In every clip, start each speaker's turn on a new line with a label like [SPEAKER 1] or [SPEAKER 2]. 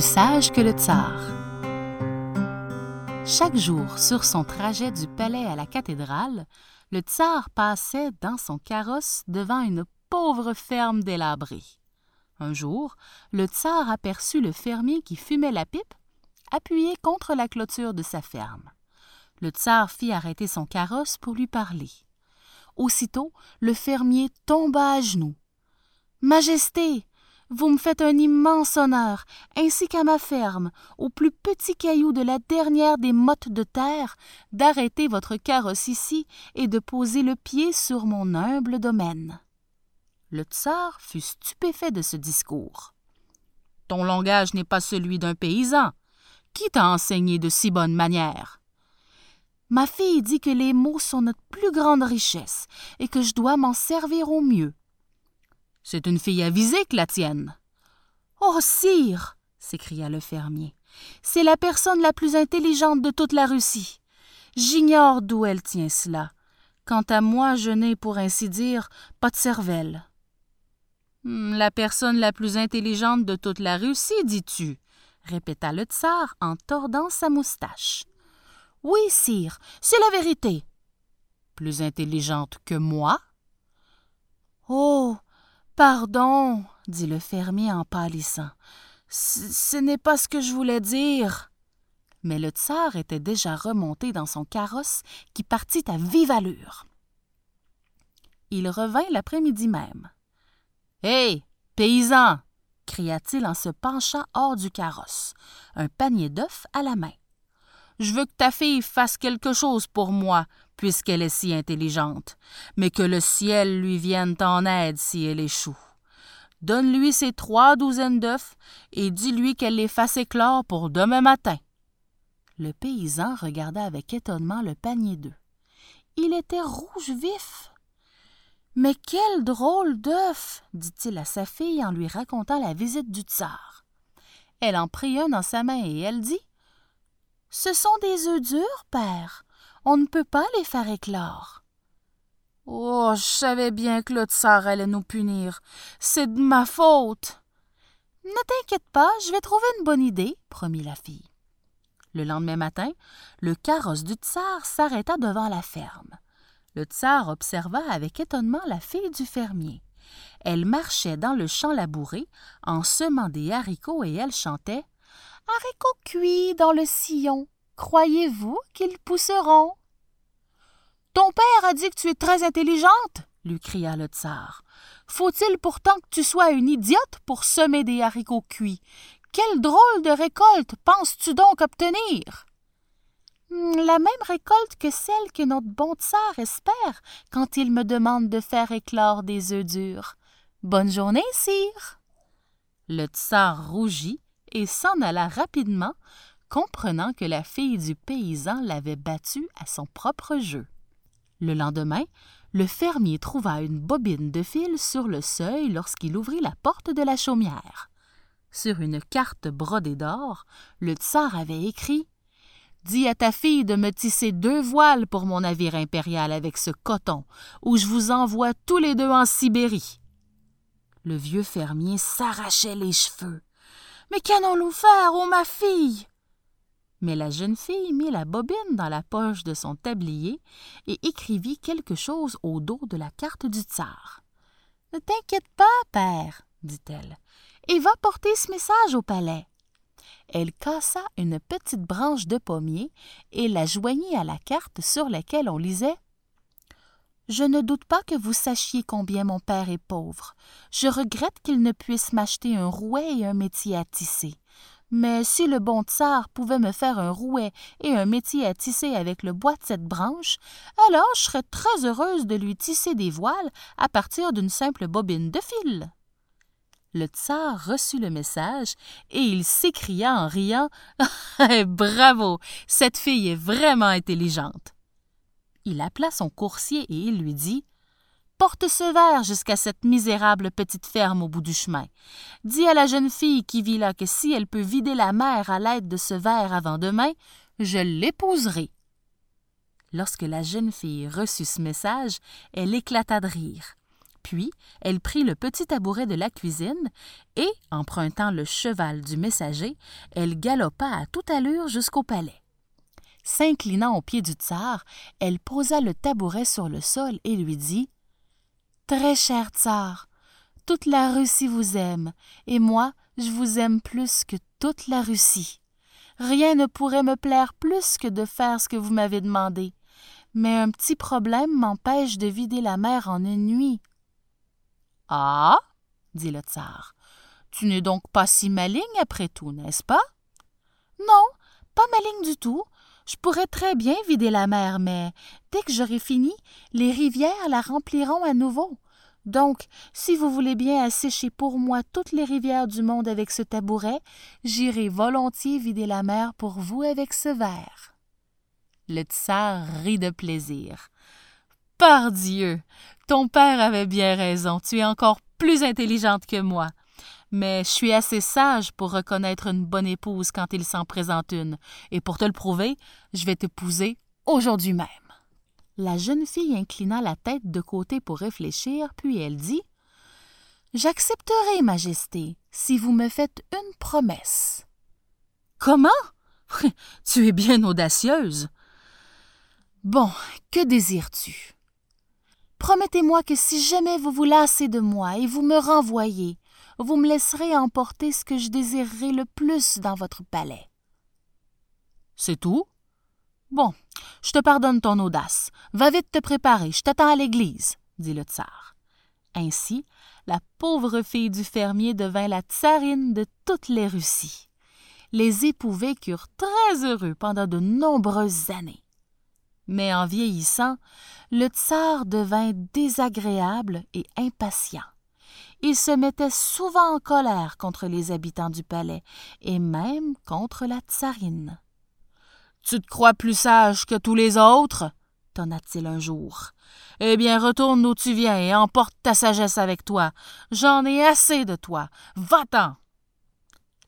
[SPEAKER 1] sage que le tsar. Chaque jour, sur son trajet du palais à la cathédrale, le tsar passait dans son carrosse devant une pauvre ferme délabrée. Un jour, le tsar aperçut le fermier qui fumait la pipe, appuyé contre la clôture de sa ferme. Le tsar fit arrêter son carrosse pour lui parler. Aussitôt, le fermier tomba à genoux. Majesté, vous me faites un immense honneur, ainsi qu'à ma ferme, au plus petit caillou de la dernière des mottes de terre, d'arrêter votre carrosse ici et de poser le pied sur mon humble domaine. Le tsar fut stupéfait de ce discours. Ton langage n'est pas celui d'un paysan. Qui t'a enseigné de si bonnes manières? Ma fille dit que les mots sont notre plus grande richesse et que je dois m'en servir au mieux. C'est une fille avisée que la tienne. Oh, sire s'écria le fermier, c'est la personne la plus intelligente de toute la Russie. J'ignore d'où elle tient cela. Quant à moi, je n'ai, pour ainsi dire, pas de cervelle. Hmm, la personne la plus intelligente de toute la Russie, dis-tu? répéta le tsar en tordant sa moustache. Oui, sire, c'est la vérité. Plus intelligente que moi? Oh, Pardon, dit le fermier en pâlissant. Ce n'est pas ce que je voulais dire. Mais le tsar était déjà remonté dans son carrosse qui partit à vive allure. Il revint l'après-midi même. Hé, paysan cria-t-il en se penchant hors du carrosse, un panier d'œufs à la main. Je veux que ta fille fasse quelque chose pour moi, puisqu'elle est si intelligente, mais que le ciel lui vienne en aide si elle échoue. Donne-lui ses trois douzaines d'œufs et dis-lui qu'elle les fasse éclore pour demain matin. Le paysan regarda avec étonnement le panier d'œufs. Il était rouge vif. Mais quel drôle d'œuf dit-il à sa fille en lui racontant la visite du tsar. Elle en prit un dans sa main et elle dit Ce sont des œufs durs, père. On ne peut pas les faire éclore. Oh, je savais bien que le tsar allait nous punir. C'est de ma faute. Ne t'inquiète pas, je vais trouver une bonne idée, promit la fille. Le lendemain matin, le carrosse du tsar s'arrêta devant la ferme. Le tsar observa avec étonnement la fille du fermier. Elle marchait dans le champ labouré en semant des haricots et elle chantait Haricots cuits dans le sillon, croyez-vous qu'ils pousseront? Ton père a dit que tu es très intelligente, lui cria le tsar. Faut-il pourtant que tu sois une idiote pour semer des haricots cuits? Quelle drôle de récolte penses-tu donc obtenir? Hmm, la même récolte que celle que notre bon tsar espère quand il me demande de faire éclore des œufs durs. Bonne journée, sire. Le tsar rougit et s'en alla rapidement, comprenant que la fille du paysan l'avait battu à son propre jeu. Le lendemain, le fermier trouva une bobine de fil sur le seuil lorsqu'il ouvrit la porte de la chaumière. Sur une carte brodée d'or, le tsar avait écrit Dis à ta fille de me tisser deux voiles pour mon navire impérial avec ce coton, ou je vous envoie tous les deux en Sibérie. Le vieux fermier s'arrachait les cheveux. Mais qu'allons-nous faire, ô ma fille? Mais la jeune fille mit la bobine dans la poche de son tablier et écrivit quelque chose au dos de la carte du tsar. Ne t'inquiète pas, père, dit-elle, et va porter ce message au palais. Elle cassa une petite branche de pommier et la joignit à la carte sur laquelle on lisait Je ne doute pas que vous sachiez combien mon père est pauvre. Je regrette qu'il ne puisse m'acheter un rouet et un métier à tisser. Mais si le bon tsar pouvait me faire un rouet et un métier à tisser avec le bois de cette branche, alors je serais très heureuse de lui tisser des voiles à partir d'une simple bobine de fil. Le tsar reçut le message et il s'écria en riant eh, Bravo, cette fille est vraiment intelligente. Il appela son coursier et il lui dit Porte ce verre jusqu'à cette misérable petite ferme au bout du chemin. Dis à la jeune fille qui vit là que si elle peut vider la mer à l'aide de ce verre avant demain, je l'épouserai. Lorsque la jeune fille reçut ce message, elle éclata de rire. Puis elle prit le petit tabouret de la cuisine et, empruntant le cheval du messager, elle galopa à toute allure jusqu'au palais. S'inclinant au pied du tsar, elle posa le tabouret sur le sol et lui dit Très cher tsar, toute la Russie vous aime, et moi, je vous aime plus que toute la Russie. Rien ne pourrait me plaire plus que de faire ce que vous m'avez demandé. Mais un petit problème m'empêche de vider la mer en une nuit. Ah dit le tsar. Tu n'es donc pas si maligne après tout, n'est-ce pas? Non, pas maligne du tout. Je pourrais très bien vider la mer, mais dès que j'aurai fini, les rivières la rempliront à nouveau. Donc, si vous voulez bien assécher pour moi toutes les rivières du monde avec ce tabouret, j'irai volontiers vider la mer pour vous avec ce verre. Le tsar rit de plaisir. Pardieu, ton père avait bien raison, tu es encore plus intelligente que moi. Mais je suis assez sage pour reconnaître une bonne épouse quand il s'en présente une, et pour te le prouver, je vais t'épouser aujourd'hui même. La jeune fille inclina la tête de côté pour réfléchir, puis elle dit J'accepterai, Majesté, si vous me faites une promesse. Comment? Tu es bien audacieuse. Bon, que désires-tu? Promettez-moi que si jamais vous vous lassez de moi et vous me renvoyez, vous me laisserez emporter ce que je désirerai le plus dans votre palais. C'est tout? Bon, je te pardonne ton audace. Va vite te préparer, je t'attends à l'église, dit le tsar. Ainsi, la pauvre fille du fermier devint la tsarine de toutes les Russies. Les époux vécurent très heureux pendant de nombreuses années. Mais en vieillissant, le tsar devint désagréable et impatient. Il se mettait souvent en colère contre les habitants du palais et même contre la tsarine. Tu te crois plus sage que tous les autres? tonna-t-il un jour. Eh bien, retourne où tu viens et emporte ta sagesse avec toi. J'en ai assez de toi. Va-t'en.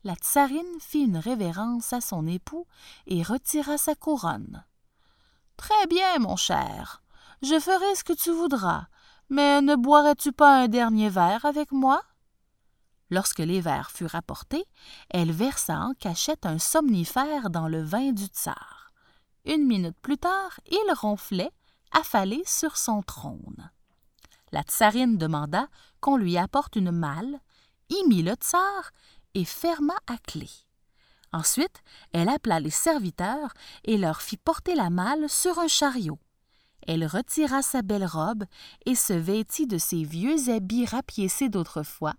[SPEAKER 1] La tsarine fit une révérence à son époux et retira sa couronne. Très bien, mon cher. Je ferai ce que tu voudras, mais ne boirais-tu pas un dernier verre avec moi? Lorsque les verres furent apportés, elle versa en cachette un somnifère dans le vin du tsar. Une minute plus tard, il ronflait, affalé sur son trône. La tsarine demanda qu'on lui apporte une malle, y mit le tsar et ferma à clé. Ensuite, elle appela les serviteurs et leur fit porter la malle sur un chariot. Elle retira sa belle robe et se vêtit de ses vieux habits rapiécés d'autrefois,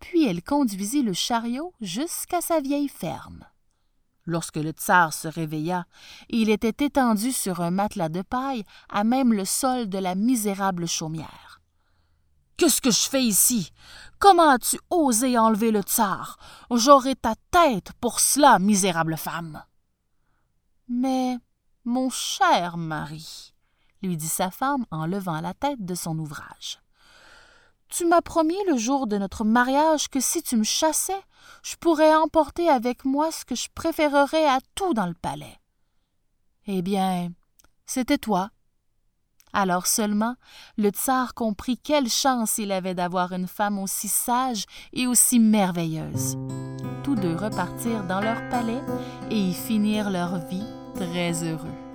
[SPEAKER 1] puis elle conduisit le chariot jusqu'à sa vieille ferme. Lorsque le tsar se réveilla, il était étendu sur un matelas de paille à même le sol de la misérable chaumière. Qu'est-ce que je fais ici? Comment as-tu osé enlever le tsar? J'aurai ta tête pour cela, misérable femme. Mais, mon cher mari, lui dit sa femme en levant la tête de son ouvrage. Tu m'as promis le jour de notre mariage que si tu me chassais, je pourrais emporter avec moi ce que je préférerais à tout dans le palais. Eh bien, c'était toi. Alors seulement le tsar comprit quelle chance il avait d'avoir une femme aussi sage et aussi merveilleuse. Tous deux repartirent dans leur palais et y finirent leur vie très heureux.